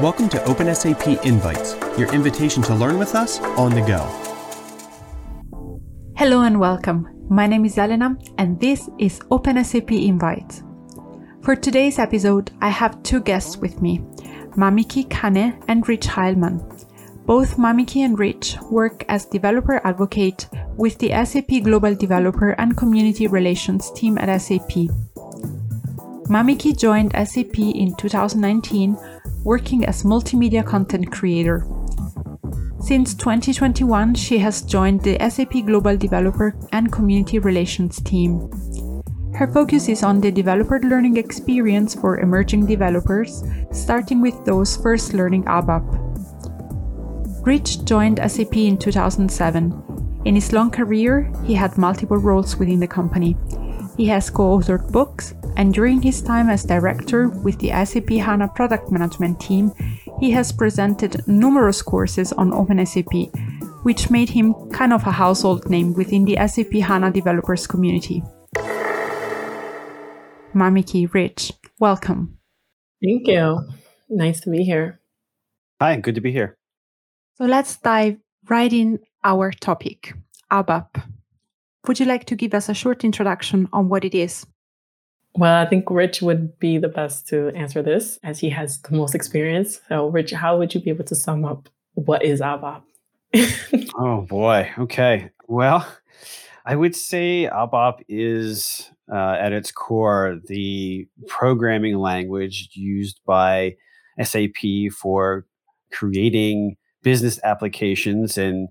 Welcome to OpenSAP Invites, your invitation to learn with us on the go. Hello and welcome. My name is Elena, and this is OpenSAP Invites. For today's episode, I have two guests with me, Mamikee Kanneh and Rich Heilman. Both Mamikee and Rich work as developer advocate with the SAP Global Developer and Community Relations team at SAP. Mamikee joined SAP in 2019, working as multimedia content creator. Since 2021, she has joined the SAP Global Developer and Community Relations team. Her focus is on the developer learning experience for emerging developers, starting with those first learning ABAP. Rich joined SAP in 2007. In his long career, he had multiple roles within the company. He has co authored books, and during his time as director with the SAP HANA product management team, he has presented numerous courses on OpenSAP, which made him kind of a household name within the SAP HANA developers community. Mamikee Rich, welcome. Thank you. Nice to be here. Hi, good to be here. So let's dive right in our topic, ABAP. Would you like to give us a short introduction on what it is? Well, I think Rich would be the best to answer this as he has the most experience. So, Rich, how would you be able to sum up what is ABAP? oh, boy. Okay. Well, I would say ABAP is uh, at its core the programming language used by SAP for creating business applications and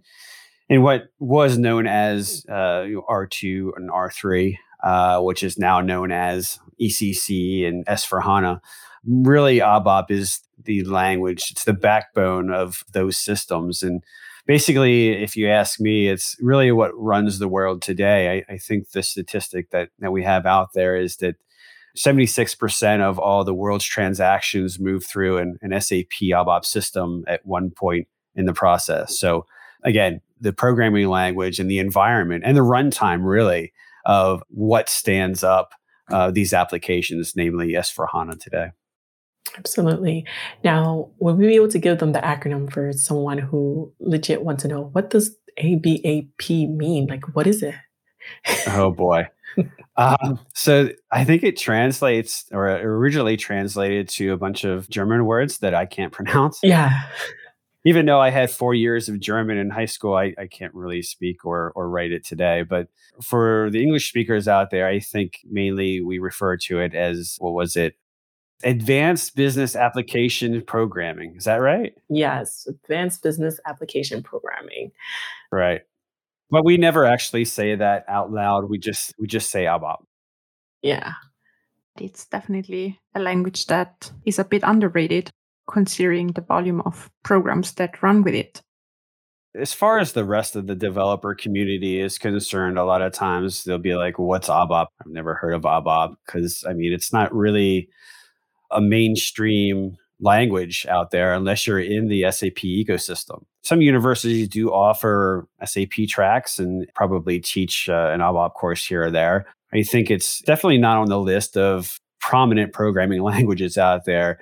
in what was known as uh, R2 and R3, uh, which is now known as ECC and S4HANA. Really, ABAP is the language, it's the backbone of those systems. And basically, if you ask me, it's really what runs the world today. I, I think the statistic that, that we have out there is that 76% of all the world's transactions move through an, an SAP ABAP system at one point in the process. So again, the programming language and the environment and the runtime really of what stands up uh, these applications, namely S4HANA today. Absolutely. Now, will we be able to give them the acronym for someone who legit wants to know what does ABAP mean? Like, what is it? oh boy. um, so I think it translates or originally translated to a bunch of German words that I can't pronounce. Yeah even though I had four years of German in high school, I, I can't really speak or, or write it today. But for the English speakers out there, I think mainly we refer to it as what was it? Advanced Business Application Programming. Is that right? Yes, Advanced Business Application Programming. Right. But we never actually say that out loud. We just we just say ABAP. Yeah. It's definitely a language that is a bit underrated considering the volume of programs that run with it. As far as the rest of the developer community is concerned, a lot of times they'll be like, What's ABAP? I've never heard of ABAP because, I mean, it's not really a mainstream language out there unless you're in the SAP ecosystem. Some universities do offer SAP tracks and probably teach uh, an ABAP course here or there. I think it's definitely not on the list of prominent programming languages out there,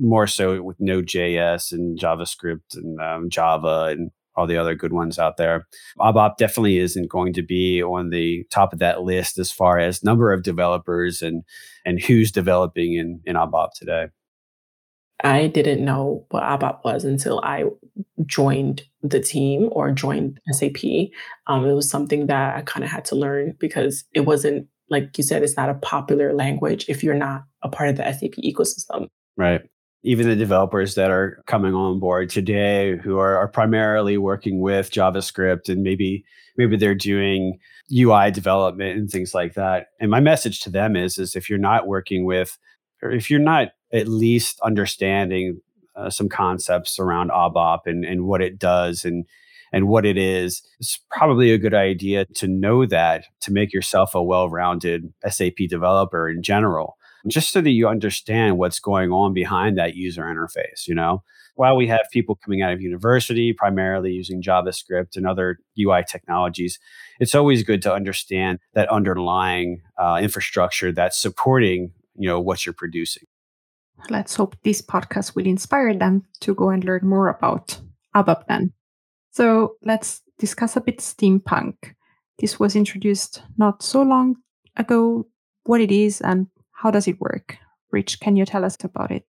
more so with Node.js and JavaScript and um, Java and all the other good ones out there. ABAP definitely isn't going to be on the top of that list as far as number of developers and and who's developing in in ABAP today. I didn't know what ABAP was until I joined the team or joined SAP. Um, it was something that I kind of had to learn because it wasn't like you said, it's not a popular language if you're not a part of the SAP ecosystem. Right. Even the developers that are coming on board today who are, are primarily working with JavaScript and maybe maybe they're doing UI development and things like that. And my message to them is is if you're not working with or if you're not at least understanding uh, some concepts around ABAP and, and what it does and and what it is, it's probably a good idea to know that to make yourself a well rounded SAP developer in general, just so that you understand what's going on behind that user interface. You know, while we have people coming out of university primarily using JavaScript and other UI technologies, it's always good to understand that underlying uh, infrastructure that's supporting you know what you're producing. Let's hope this podcast will inspire them to go and learn more about ABAP then. So let's discuss a bit steampunk. This was introduced not so long ago, what it is and how does it work? Rich, can you tell us about it?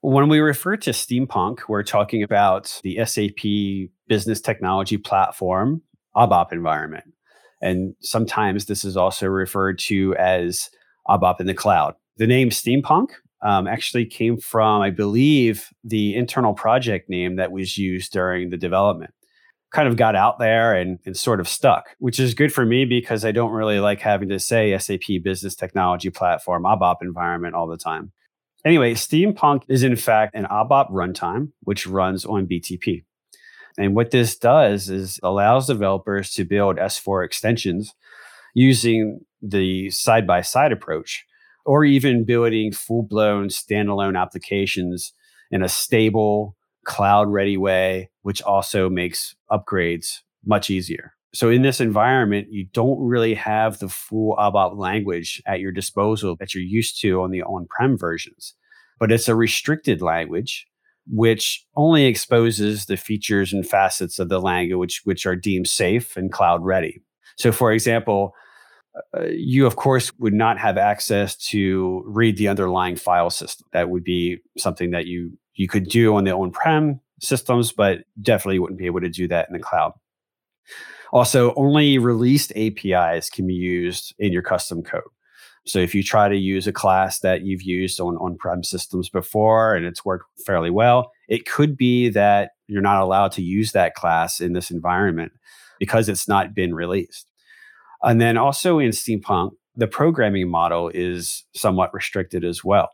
When we refer to steampunk, we're talking about the SAP business technology platform ABAP environment. And sometimes this is also referred to as ABAP in the cloud. The name steampunk um, actually came from, I believe, the internal project name that was used during the development. Kind of got out there and, and sort of stuck, which is good for me because I don't really like having to say SAP Business Technology Platform ABAP environment all the time. Anyway, Steampunk is in fact an ABAP runtime, which runs on BTP. And what this does is allows developers to build S4 extensions using the side by side approach or even building full blown standalone applications in a stable, cloud ready way, which also makes upgrades much easier. So, in this environment, you don't really have the full ABAP language at your disposal that you're used to on the on prem versions, but it's a restricted language which only exposes the features and facets of the language which are deemed safe and cloud ready. So, for example, uh, you of course would not have access to read the underlying file system. That would be something that you you could do on the on-prem systems but definitely wouldn't be able to do that in the cloud. Also only released apis can be used in your custom code. So if you try to use a class that you've used on on-prem systems before and it's worked fairly well it could be that you're not allowed to use that class in this environment because it's not been released and then also in steampunk, the programming model is somewhat restricted as well.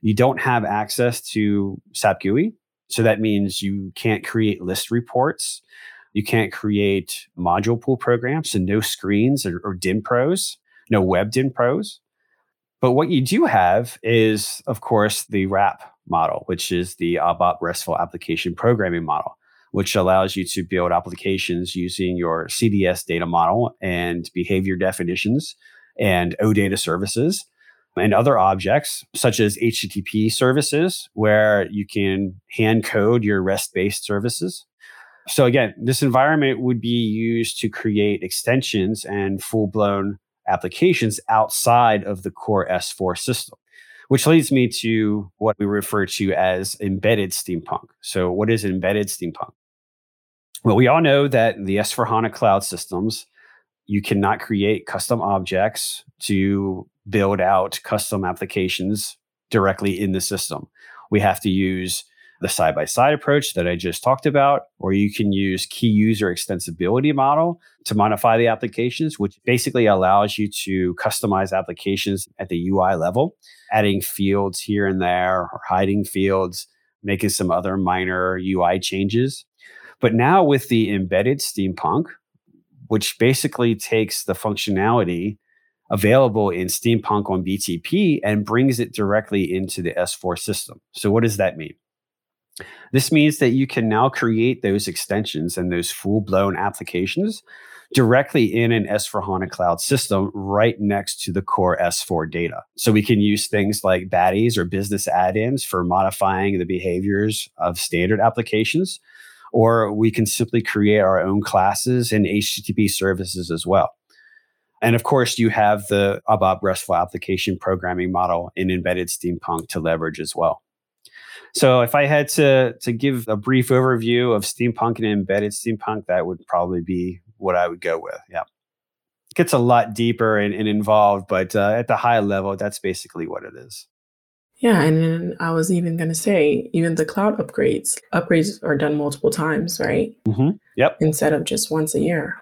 You don't have access to SAP GUI. So that means you can't create list reports. You can't create module pool programs, so no screens or, or pros, no Web Dynpros. But what you do have is, of course, the RAP model, which is the ABAP RESTful application programming model which allows you to build applications using your CDS data model and behavior definitions and OData services and other objects such as HTTP services where you can hand code your REST based services. So again, this environment would be used to create extensions and full blown applications outside of the core S4 system. Which leads me to what we refer to as embedded steampunk. So, what is embedded steampunk? Well, we all know that in the S4HANA cloud systems, you cannot create custom objects to build out custom applications directly in the system. We have to use the side by side approach that I just talked about, or you can use key user extensibility model to modify the applications, which basically allows you to customize applications at the UI level, adding fields here and there or hiding fields, making some other minor UI changes. But now with the embedded steampunk, which basically takes the functionality available in steampunk on BTP and brings it directly into the S4 system. So, what does that mean? This means that you can now create those extensions and those full blown applications directly in an S4HANA cloud system right next to the core S4 data. So we can use things like BAdIs or business add ins for modifying the behaviors of standard applications or we can simply create our own classes and HTTP services as well. And of course, you have the ABAP RESTful application programming model in embedded steampunk to leverage as well. So if I had to, to give a brief overview of steampunk and embedded steampunk, that would probably be what I would go with. Yeah. It gets a lot deeper and, and involved, but uh, at the high level, that's basically what it is. Yeah, and then I was even going to say, even the cloud upgrades, upgrades are done multiple times, right? Mm-hmm. Yep. Instead of just once a year.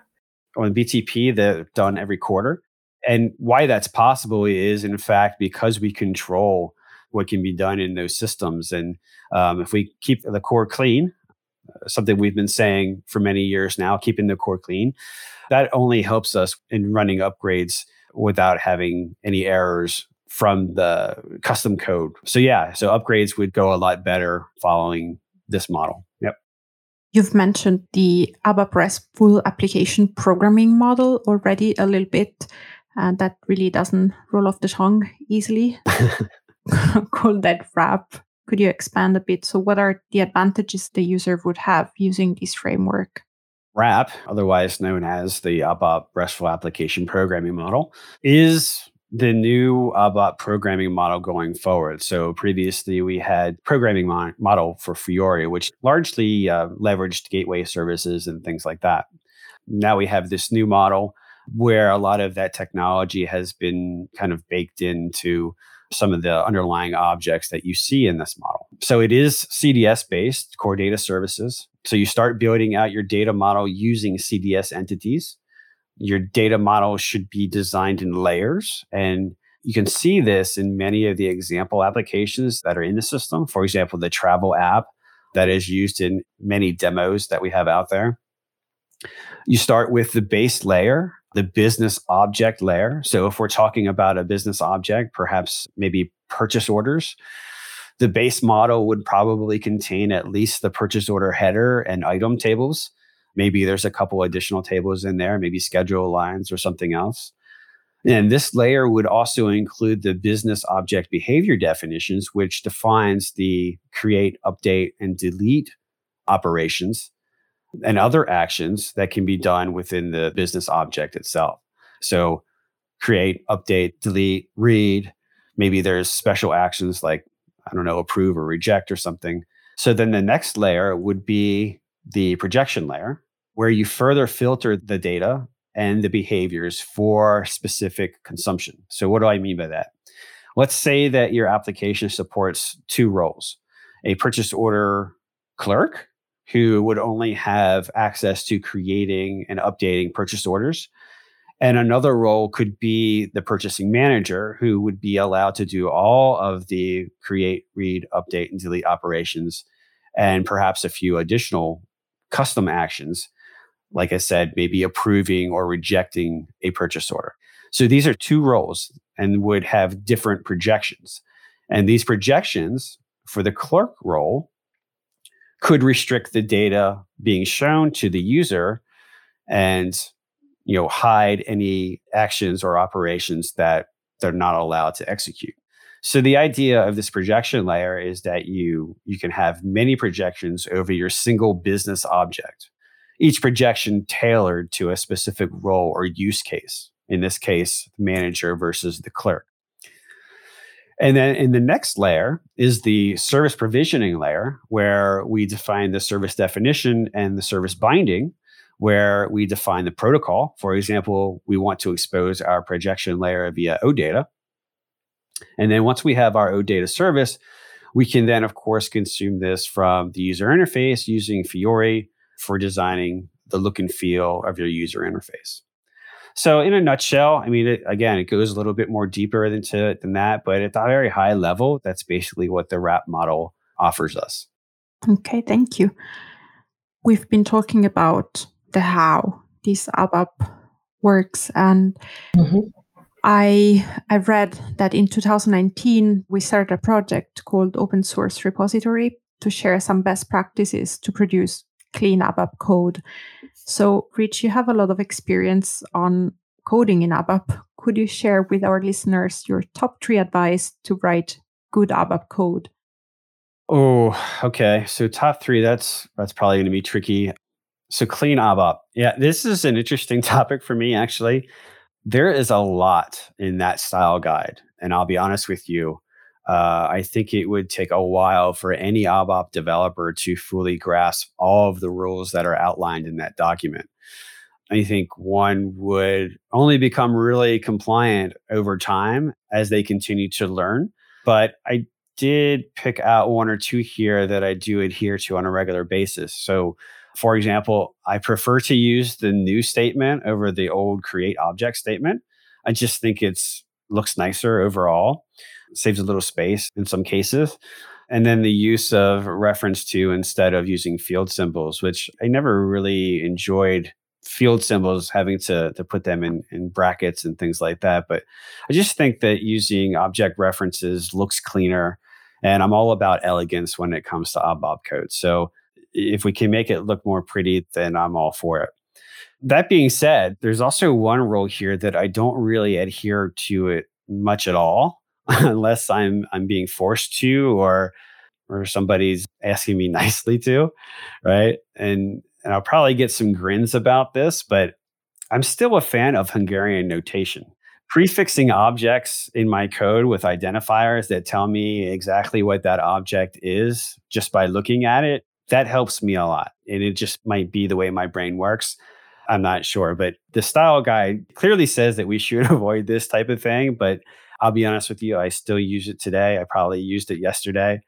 On BTP, they're done every quarter. And why that's possible is, in fact, because we control what can be done in those systems. And um, if we keep the core clean, uh, something we've been saying for many years now, keeping the core clean, that only helps us in running upgrades without having any errors from the custom code. So yeah, so upgrades would go a lot better following this model. Yep. You've mentioned the ABAP full application programming model already a little bit, and that really doesn't roll off the tongue easily. call that RAP. Could you expand a bit? So, what are the advantages the user would have using this framework? RAP, otherwise known as the ABAP RESTful Application Programming Model, is the new ABAP programming model going forward. So previously we had programming mo- model for Fiori, which largely uh, leveraged gateway services and things like that. Now we have this new model where a lot of that technology has been kind of baked into some of the underlying objects that you see in this model. So it is CDS based, core data services. So you start building out your data model using CDS entities. Your data model should be designed in layers. And you can see this in many of the example applications that are in the system. For example, the travel app that is used in many demos that we have out there. You start with the base layer, the business object layer. So if we're talking about a business object, perhaps maybe purchase orders, the base model would probably contain at least the purchase order header and item tables. Maybe there's a couple additional tables in there, maybe schedule lines or something else. And this layer would also include the business object behavior definitions, which defines the create, update, and delete operations and other actions that can be done within the business object itself. So create, update, delete, read. Maybe there's special actions like, I don't know, approve or reject or something. So then the next layer would be the projection layer, where you further filter the data and the behaviors for specific consumption. So, what do I mean by that? Let's say that your application supports two roles a purchase order clerk who would only have access to creating and updating purchase orders. And another role could be the purchasing manager, who would be allowed to do all of the create, read, update, and delete operations, and perhaps a few additional custom actions. Like I said, maybe approving or rejecting a purchase order. So these are two roles and would have different projections. And these projections for the clerk role could restrict the data being shown to the user and you know hide any actions or operations that they're not allowed to execute so the idea of this projection layer is that you you can have many projections over your single business object each projection tailored to a specific role or use case in this case manager versus the clerk and then in the next layer is the service provisioning layer, where we define the service definition and the service binding, where we define the protocol. For example, we want to expose our projection layer via OData. And then once we have our OData service, we can then, of course, consume this from the user interface using Fiori for designing the look and feel of your user interface. So, in a nutshell, I mean, it, again, it goes a little bit more deeper into it than that, but at a very high level, that's basically what the RAP model offers us. Okay, thank you. We've been talking about the how this ABAP works, and mm-hmm. I I read that in 2019 we started a project called Open Source Repository to share some best practices to produce clean ABAP code. So, Rich, you have a lot of experience on coding in ABAP. Could you share with our listeners your top three advice to write good ABAP code? Oh, okay. So top three, that's that's probably going to be tricky. So clean ABAP. Yeah, this is an interesting topic for me, actually. There is a lot in that style guide. And I'll be honest with you, uh, I think it would take a while for any ABAP developer to fully grasp all of the rules that are outlined in that document. I think one would only become really compliant over time as they continue to learn. But I did pick out one or two here that I do adhere to on a regular basis. So, for example, I prefer to use the new statement over the old create object statement. I just think it's looks nicer overall saves a little space in some cases. And then the use of reference to instead of using field symbols, which I never really enjoyed field symbols, having to, to put them in, in brackets and things like that. But I just think that using object references looks cleaner. And I'm all about elegance when it comes to ABAP code. So if we can make it look more pretty, then I'm all for it. That being said, there's also one rule here that I don't really adhere to it much at all unless I'm I'm being forced to or or somebody's asking me nicely to, right? And and I'll probably get some grins about this, but I'm still a fan of Hungarian notation. Prefixing objects in my code with identifiers that tell me exactly what that object is just by looking at it, that helps me a lot. And it just might be the way my brain works. I'm not sure, but the style guide clearly says that we should avoid this type of thing. But I'll be honest with you, I still use it today. I probably used it yesterday,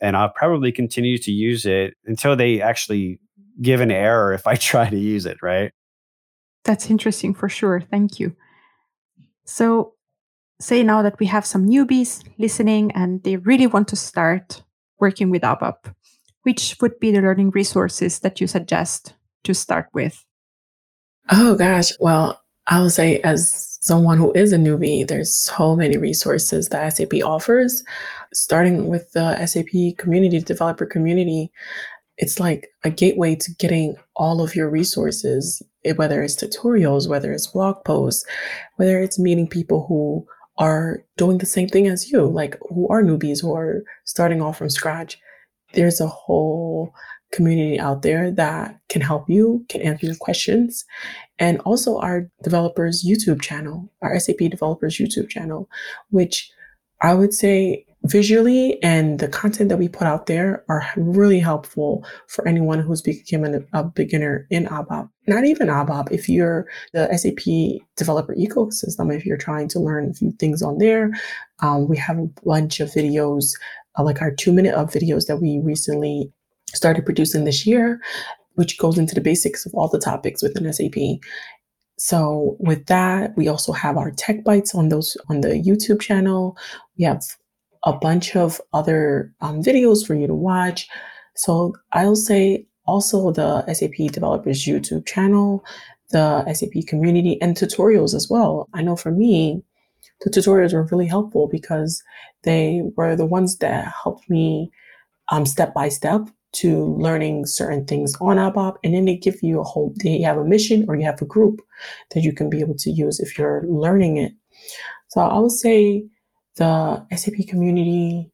and I'll probably continue to use it until they actually give an error if I try to use it, right? That's interesting for sure. Thank you. So, say now that we have some newbies listening and they really want to start working with ABAP, which would be the learning resources that you suggest to start with? Oh gosh, well, I would say as someone who is a newbie, there's so many resources that SAP offers, starting with the SAP community, developer community. It's like a gateway to getting all of your resources, eh, whether it's tutorials, whether it's blog posts, whether it's meeting people who are doing the same thing as you, like who are newbies, who are starting off from scratch. There's a whole community out there that can help you, can answer your questions. And also our developers YouTube channel, our SAP developers YouTube channel, which I would say visually and the content that we put out there are really helpful for anyone who's becoming a beginner in ABAP. Not even ABAP, if you're the SAP developer ecosystem, if you're trying to learn a few things on there, um, we have a bunch of videos, uh, like our two minute of videos that we recently started producing this year, which goes into the basics of all the topics within SAP. So with that, we also have our tech bites on those on the YouTube channel. We have a bunch of other um, videos for you to watch. So I'll say also the SAP developers YouTube channel, the SAP community, and tutorials as well. I know for me, the tutorials were really helpful because they were the ones that helped me um, step by step to learning certain things on ABAP. And then they give you a whole, they have a mission or you have a group that you can be able to use if you're learning it. So I would say the SAP community,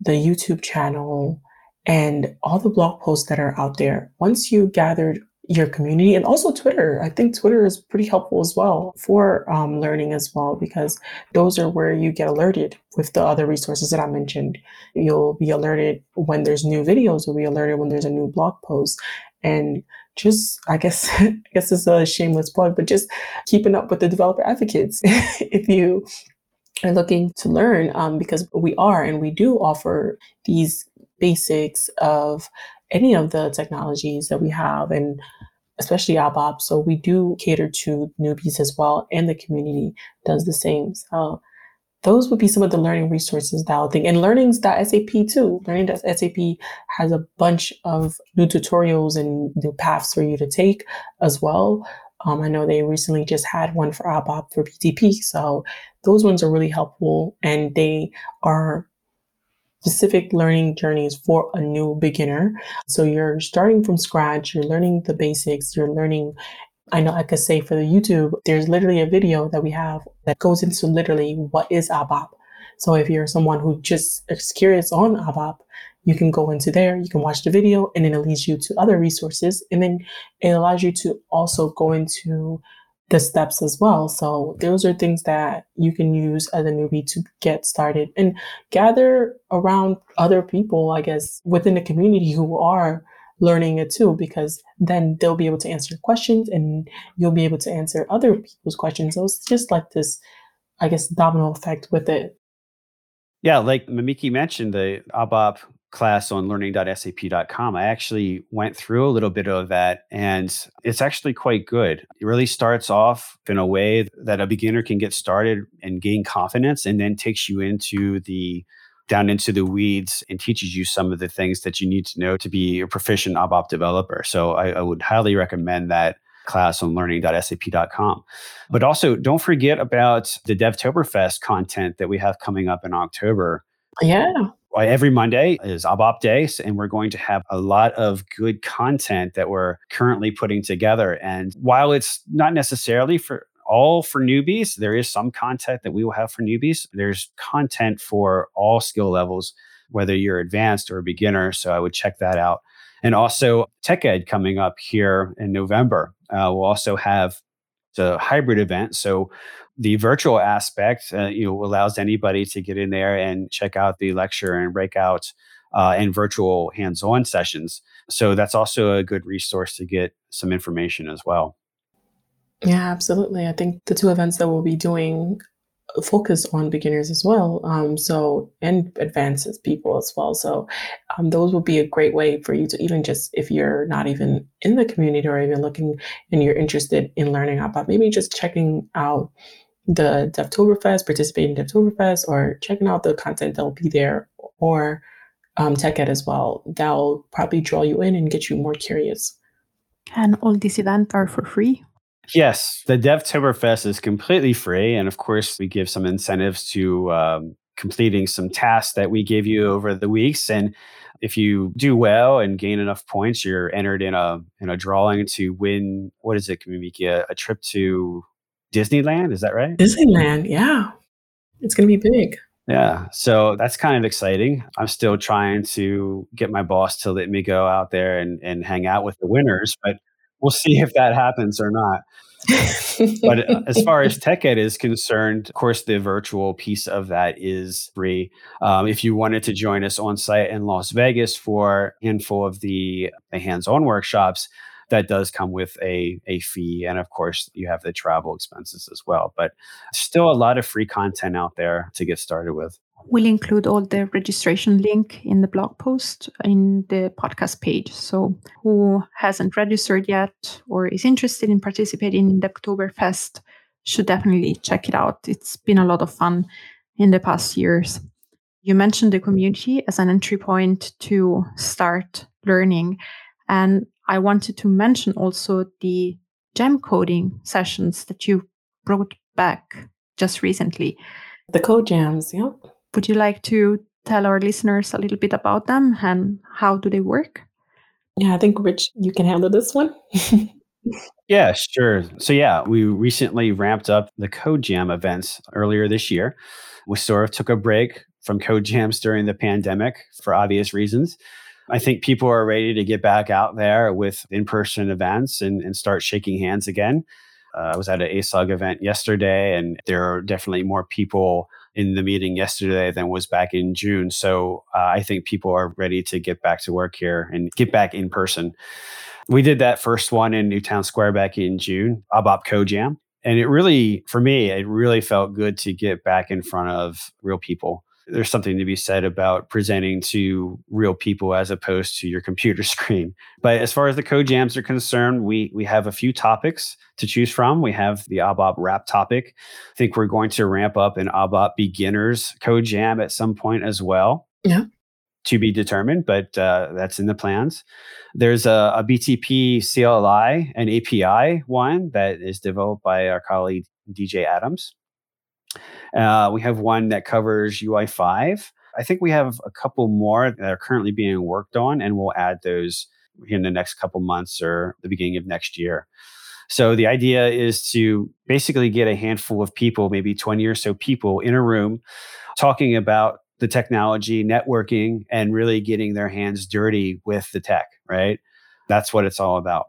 the YouTube channel, and all the blog posts that are out there. Once you gathered your community and also Twitter. I think Twitter is pretty helpful as well for um, learning as well because those are where you get alerted with the other resources that I mentioned. You'll be alerted when there's new videos. You'll be alerted when there's a new blog post, and just I guess I guess it's a shameless plug, but just keeping up with the developer advocates if you are looking to learn um, because we are and we do offer these basics of any of the technologies that we have and especially ABAP. So we do cater to newbies as well, and the community does the same. So those would be some of the learning resources that I think. And learnings.sap too. Learning.sap has a bunch of new tutorials and new paths for you to take as well. Um, I know they recently just had one for ABAP for BTP. So those ones are really helpful and they are specific learning journeys for a new beginner. So you're starting from scratch, you're learning the basics, you're learning. I know I could say for the YouTube, there's literally a video that we have that goes into literally what is ABAP. So if you're someone who just is curious on ABAP, you can go into there, you can watch the video, and then it leads you to other resources. And then it allows you to also go into the steps as well. So those are things that you can use as a newbie to get started and gather around other people, I guess, within the community who are learning it too, because then they'll be able to answer questions and you'll be able to answer other people's questions. So it's just like this, I guess, domino effect with it. Yeah, like Mamikee mentioned, the ABAP class on learning.sap.com, I actually went through a little bit of that and it's actually quite good. It really starts off in a way that a beginner can get started and gain confidence and then takes you into the down into the weeds and teaches you some of the things that you need to know to be a proficient ABAP developer. So I, I would highly recommend that class on learning.sap.com. But also don't forget about the DevToberfest content that we have coming up in October. Yeah every Monday is ABAP Day, and we're going to have a lot of good content that we're currently putting together. And while it's not necessarily for all for newbies. There is some content that we will have for newbies. There's content for all skill levels, whether you're advanced or a beginner. So I would check that out. And also Tech Ed coming up here in November. Uh, we'll also have the hybrid event. So the virtual aspect, uh, you know, allows anybody to get in there and check out the lecture and breakout uh, and virtual hands-on sessions. So that's also a good resource to get some information as well. Yeah, absolutely. I think the two events that we'll be doing focus on beginners as well. Um, so and advances people as well. So um, those will be a great way for you to even just if you're not even in the community or even looking and you're interested in learning about maybe just checking out the Devtoberfest, participating in Devtoberfest, or checking out the content that'll be there, or um, Tech Ed as well. That'll probably draw you in and get you more curious. And all these events are for free. Yes, the Devtoberfest is completely free, and of course, we give some incentives to um, completing some tasks that we give you over the weeks. And if you do well and gain enough points, you're entered in a in a drawing to win. What is it, Kamimiki? A, a trip to Disneyland? Is that right? Disneyland, yeah, it's going to be big. Yeah. So that's kind of exciting. I'm still trying to get my boss to let me go out there and, and hang out with the winners, but we'll see if that happens or not. but uh, as far as tech ed is concerned, of course, the virtual piece of that is free. Um, if you wanted to join us on site in Las Vegas for a handful of the, the hands on workshops, that does come with a, a fee. And of course, you have the travel expenses as well. But still a lot of free content out there to get started with. We'll include all the registration link in the blog post in the podcast page. So, who hasn't registered yet or is interested in participating in the Devtoberfest should definitely check it out. It's been a lot of fun in the past years. You mentioned the community as an entry point to start learning. And I wanted to mention also the gem coding sessions that you brought back just recently. The code jams, yeah. Would you like to tell our listeners a little bit about them and how do they work? Yeah, I think Rich, you can handle this one. yeah, sure. So yeah, we recently ramped up the Code Jam events earlier this year. We sort of took a break from Code Jams during the pandemic for obvious reasons. I think people are ready to get back out there with in person events and, and start shaking hands again. Uh, I was at an ASUG event yesterday, and there are definitely more people in the meeting yesterday than was back in June. So uh, I think people are ready to get back to work here and get back in person. We did that first one in Newtown Square back in June, ABAP CodeJam. And it really, for me, it really felt good to get back in front of real people there's something to be said about presenting to real people as opposed to your computer screen. But as far as the code jams are concerned, we we have a few topics to choose from. We have the ABAP RAP topic. I think we're going to ramp up an ABAP beginners code jam at some point as well. Yeah. To be determined, but uh, that's in the plans. There's a, a BTP CLI and API one that is developed by our colleague DJ Adams. Uh, we have one that covers UI5. I think we have a couple more that are currently being worked on, and we'll add those in the next couple months or the beginning of next year. So the idea is to basically get a handful of people, maybe 20 or so people in a room talking about the technology, networking, and really getting their hands dirty with the tech, right? That's what it's all about.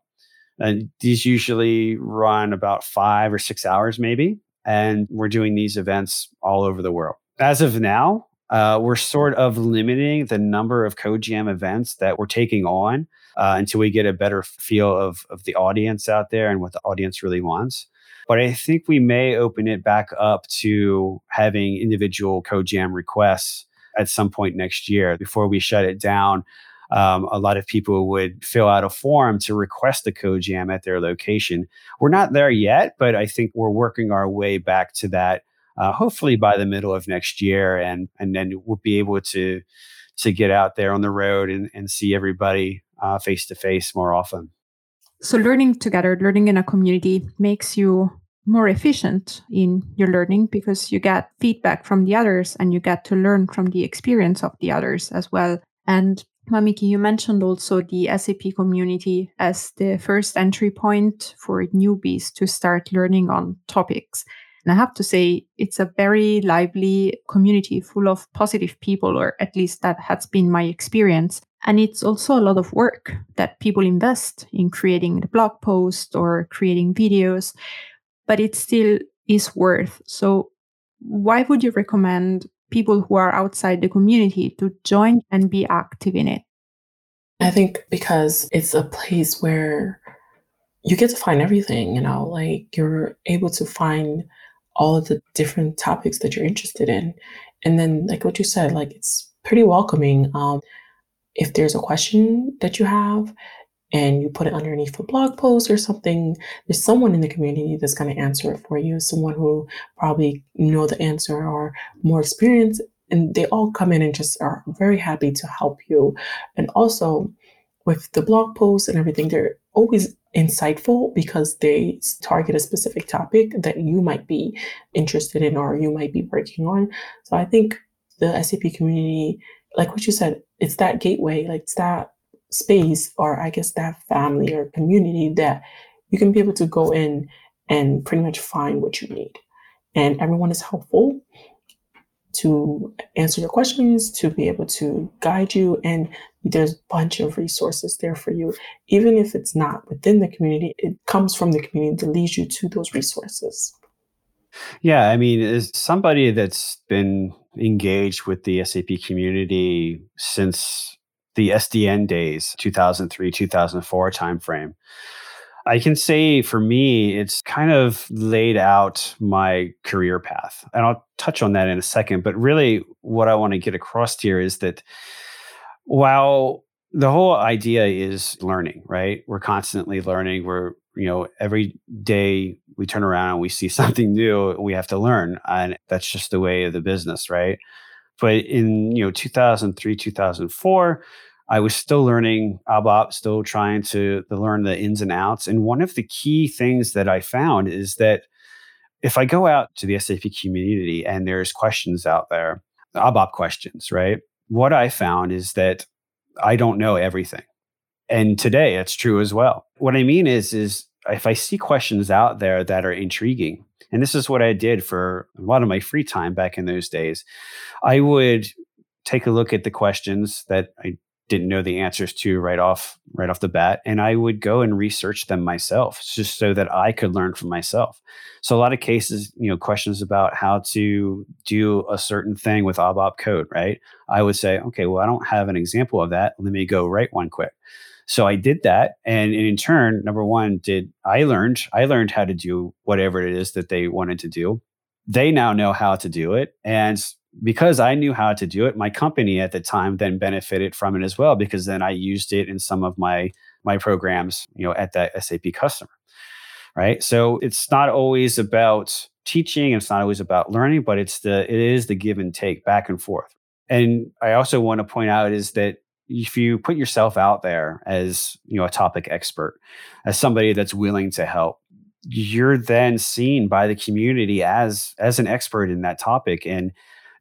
And these usually run about five or six hours, maybe and we're doing these events all over the world. As of now, uh, we're sort of limiting the number of CodeJam events that we're taking on uh, until we get a better feel of, of the audience out there and what the audience really wants. But I think we may open it back up to having individual CodeJam requests at some point next year before we shut it down um, a lot of people would fill out a form to request a code jam at their location. We're not there yet, but I think we're working our way back to that. Uh, hopefully by the middle of next year, and and then we'll be able to to get out there on the road and, and see everybody face to face more often. So learning together, learning in a community makes you more efficient in your learning because you get feedback from the others and you get to learn from the experience of the others as well. And Mamikee, you mentioned also the SAP community as the first entry point for newbies to start learning on topics. And I have to say, it's a very lively community full of positive people, or at least that has been my experience. And it's also a lot of work that people invest in creating the blog post or creating videos, but it still is worth. So, why would you recommend people who are outside the community to join and be active in it? I think because it's a place where you get to find everything, you know, like you're able to find all of the different topics that you're interested in. And then, like what you said, like it's pretty welcoming. Um, if there's a question that you have and you put it underneath a blog post or something, there's someone in the community that's going to answer it for you. Someone who probably know the answer or more experience, and they all come in and just are very happy to help you. And also, with the blog posts and everything, they're always insightful because they target a specific topic that you might be interested in or you might be working on. So I think the SAP community, like what you said, it's that gateway, like it's that space or I guess that family or community that you can be able to go in and pretty much find what you need. And everyone is helpful to answer your questions, to be able to guide you. And there's a bunch of resources there for you. Even if it's not within the community, it comes from the community that leads you to those resources. Yeah, I mean, as somebody that's been engaged with the SAP community since the SDN days, 2003, 2004 timeframe, I can say for me, it's kind of laid out my career path. And I'll touch on that in a second. But really, what I want to get across here is that while the whole idea is learning, right? We're constantly learning. We're, you know, every day we turn around and we see something new, we have to learn. And that's just the way of the business, right? But in, you know, 2003, 2004, I was still learning ABAP, still trying to, to learn the ins and outs. And one of the key things that I found is that if I go out to the SAP community and there's questions out there, ABAP questions, right? What I found is that I don't know everything. And today it's true as well. What I mean is, is if I see questions out there that are intriguing, and this is what I did for a lot of my free time back in those days, I would take a look at the questions that I didn't know the answers to right off right off the bat and i would go and research them myself just so that i could learn from myself. So a lot of cases you know questions about how to do a certain thing with abap code right? I would say okay well i don't have an example of that. Let me go write one quick. So i did that and in turn number one did i learned i learned how to do whatever it is that they wanted to do. They now know how to do it and because I knew how to do it, my company at the time then benefited from it as well because then I used it in some of my my programs, you know, at that SAP customer. Right? So it's not always about teaching, it's not always about learning, but it's the it is the give and take back and forth. And I also want to point out is that if you put yourself out there as, you know, a topic expert, as somebody that's willing to help, you're then seen by the community as as an expert in that topic and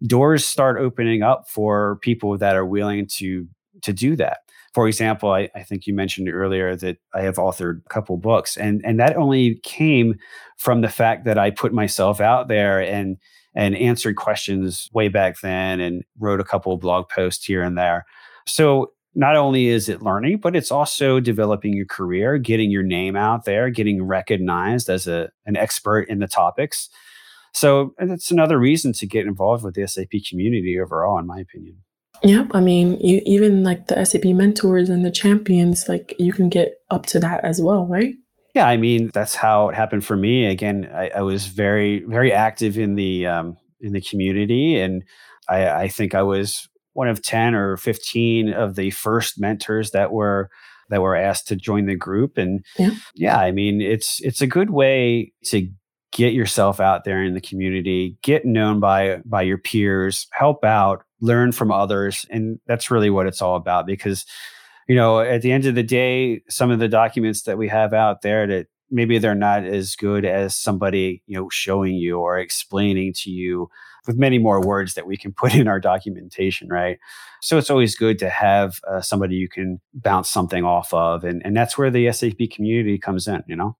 doors start opening up for people that are willing to to do that. For example, I, I, think you mentioned earlier that I have authored a couple books, and and that only came from the fact that I put myself out there and and answered questions way back then, and wrote a couple of blog posts here and there. So not only is it learning, but it's also developing your career, getting your name out there, getting recognized as a an expert in the topics. So it's another reason to get involved with the SAP community overall, in my opinion. Yep. I mean, you, even like the SAP mentors and the champions, like you can get up to that as well, right? Yeah, I mean that's how it happened for me. Again, I, I was very, very active in the um, in the community, and I, I think I was one of ten or fifteen of the first mentors that were that were asked to join the group. And yeah, yeah I mean it's it's a good way to get yourself out there in the community, get known by by your peers, help out, learn from others, and that's really what it's all about because you know, at the end of the day, some of the documents that we have out there that maybe they're not as good as somebody, you know, showing you or explaining to you with many more words that we can put in our documentation, right? So it's always good to have uh, somebody you can bounce something off of. And, and that's where the SAP community comes in, you know?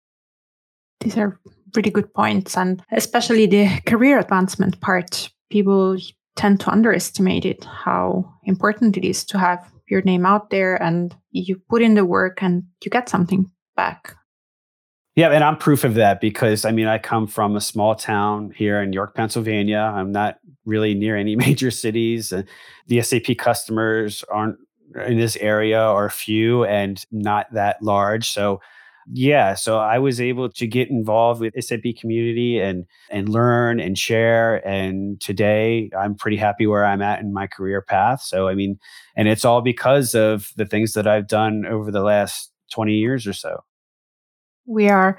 These are pretty good points. And especially the career advancement part, people tend to underestimate it, how important it is to have your name out there and you put in the work and you get something back. Yeah, and I'm proof of that because I mean, I come from a small town here in York, Pennsylvania. I'm not really near any major cities. Uh, the SAP customers aren't in this area are few and not that large. So yeah, so I was able to get involved with SAP community and and learn and share. And today I'm pretty happy where I'm at in my career path. So I mean, and it's all because of the things that I've done over the last 20 years or so. We are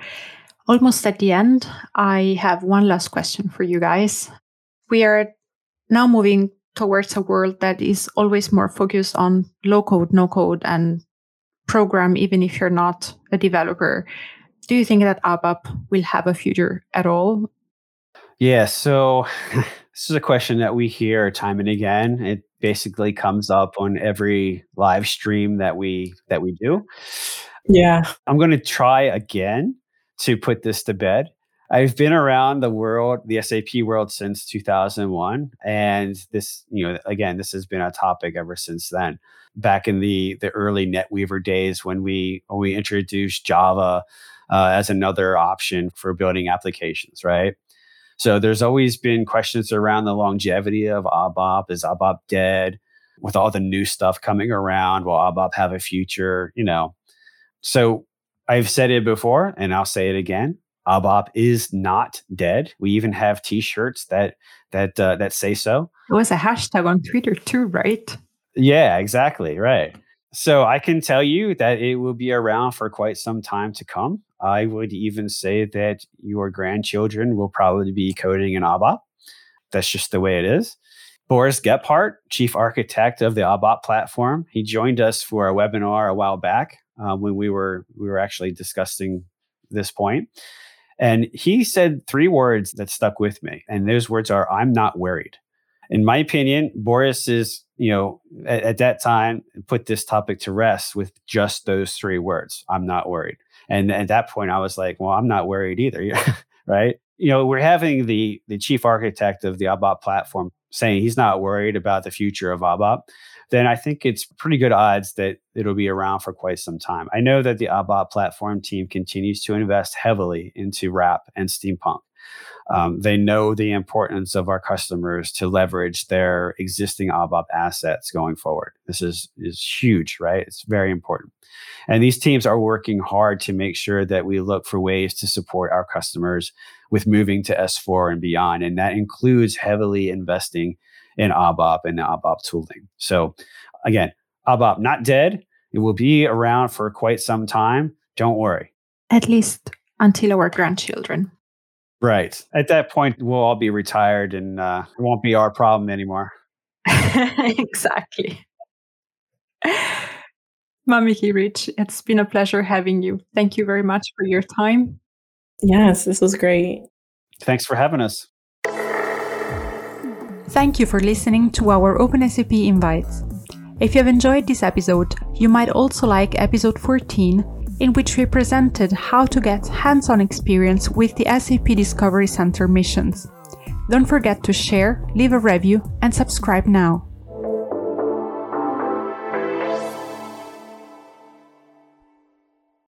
almost at the end. I have one last question for you guys. We are now moving towards a world that is always more focused on low code, no code, and program, even if you're not a developer. Do you think that ABAP will have a future at all? Yeah, so this is a question that we hear time and again. It basically comes up on every live stream that we that we do. Yeah. I'm going to try again to put this to bed. I've been around the world, the SAP world since 2001 and this, you know, again, this has been a topic ever since then. Back in the the early NetWeaver days when we when we introduced Java uh, as another option for building applications, right? So there's always been questions around the longevity of ABAP. Is ABAP dead? With all the new stuff coming around, will ABAP have a future? You know, so I've said it before and I'll say it again. ABAP is not dead. We even have T-shirts that that uh, that say so. It was a hashtag on Twitter too, right? Yeah, exactly, right. So I can tell you that it will be around for quite some time to come. I would even say that your grandchildren will probably be coding in ABAP. That's just the way it is. Boris Gebhardt, chief architect of the ABAP platform, he joined us for a webinar a while back uh, when we were we were actually discussing this point. And he said three words that stuck with me. And those words are, I'm not worried. In my opinion, Boris is, you know, at, at that time put this topic to rest with just those three words. I'm not worried. And at that point, I was like, well, I'm not worried either. right. You know, we're having the the chief architect of the ABAP platform saying he's not worried about the future of ABAP then I think it's pretty good odds that it'll be around for quite some time. I know that the ABAP platform team continues to invest heavily into RAP and steampunk. Um, they know the importance of our customers to leverage their existing ABAP assets going forward. This is is huge, right? It's very important. And these teams are working hard to make sure that we look for ways to support our customers with moving to S4 and beyond. And that includes heavily investing in ABAP and the ABAP tooling. So again, ABAP not dead. It will be around for quite some time. Don't worry. At least until our grandchildren. Right. At that point, we'll all be retired and uh, it won't be our problem anymore. exactly. Mamikee Rich, it's been a pleasure having you. Thank you very much for your time. Yes, this was great. Thanks for having us. Thank you for listening to our OpenSAP invites. If you have enjoyed this episode, you might also like episode 14, in which we presented how to get hands on experience with the SAP Discovery Center missions. Don't forget to share, leave a review, and subscribe now.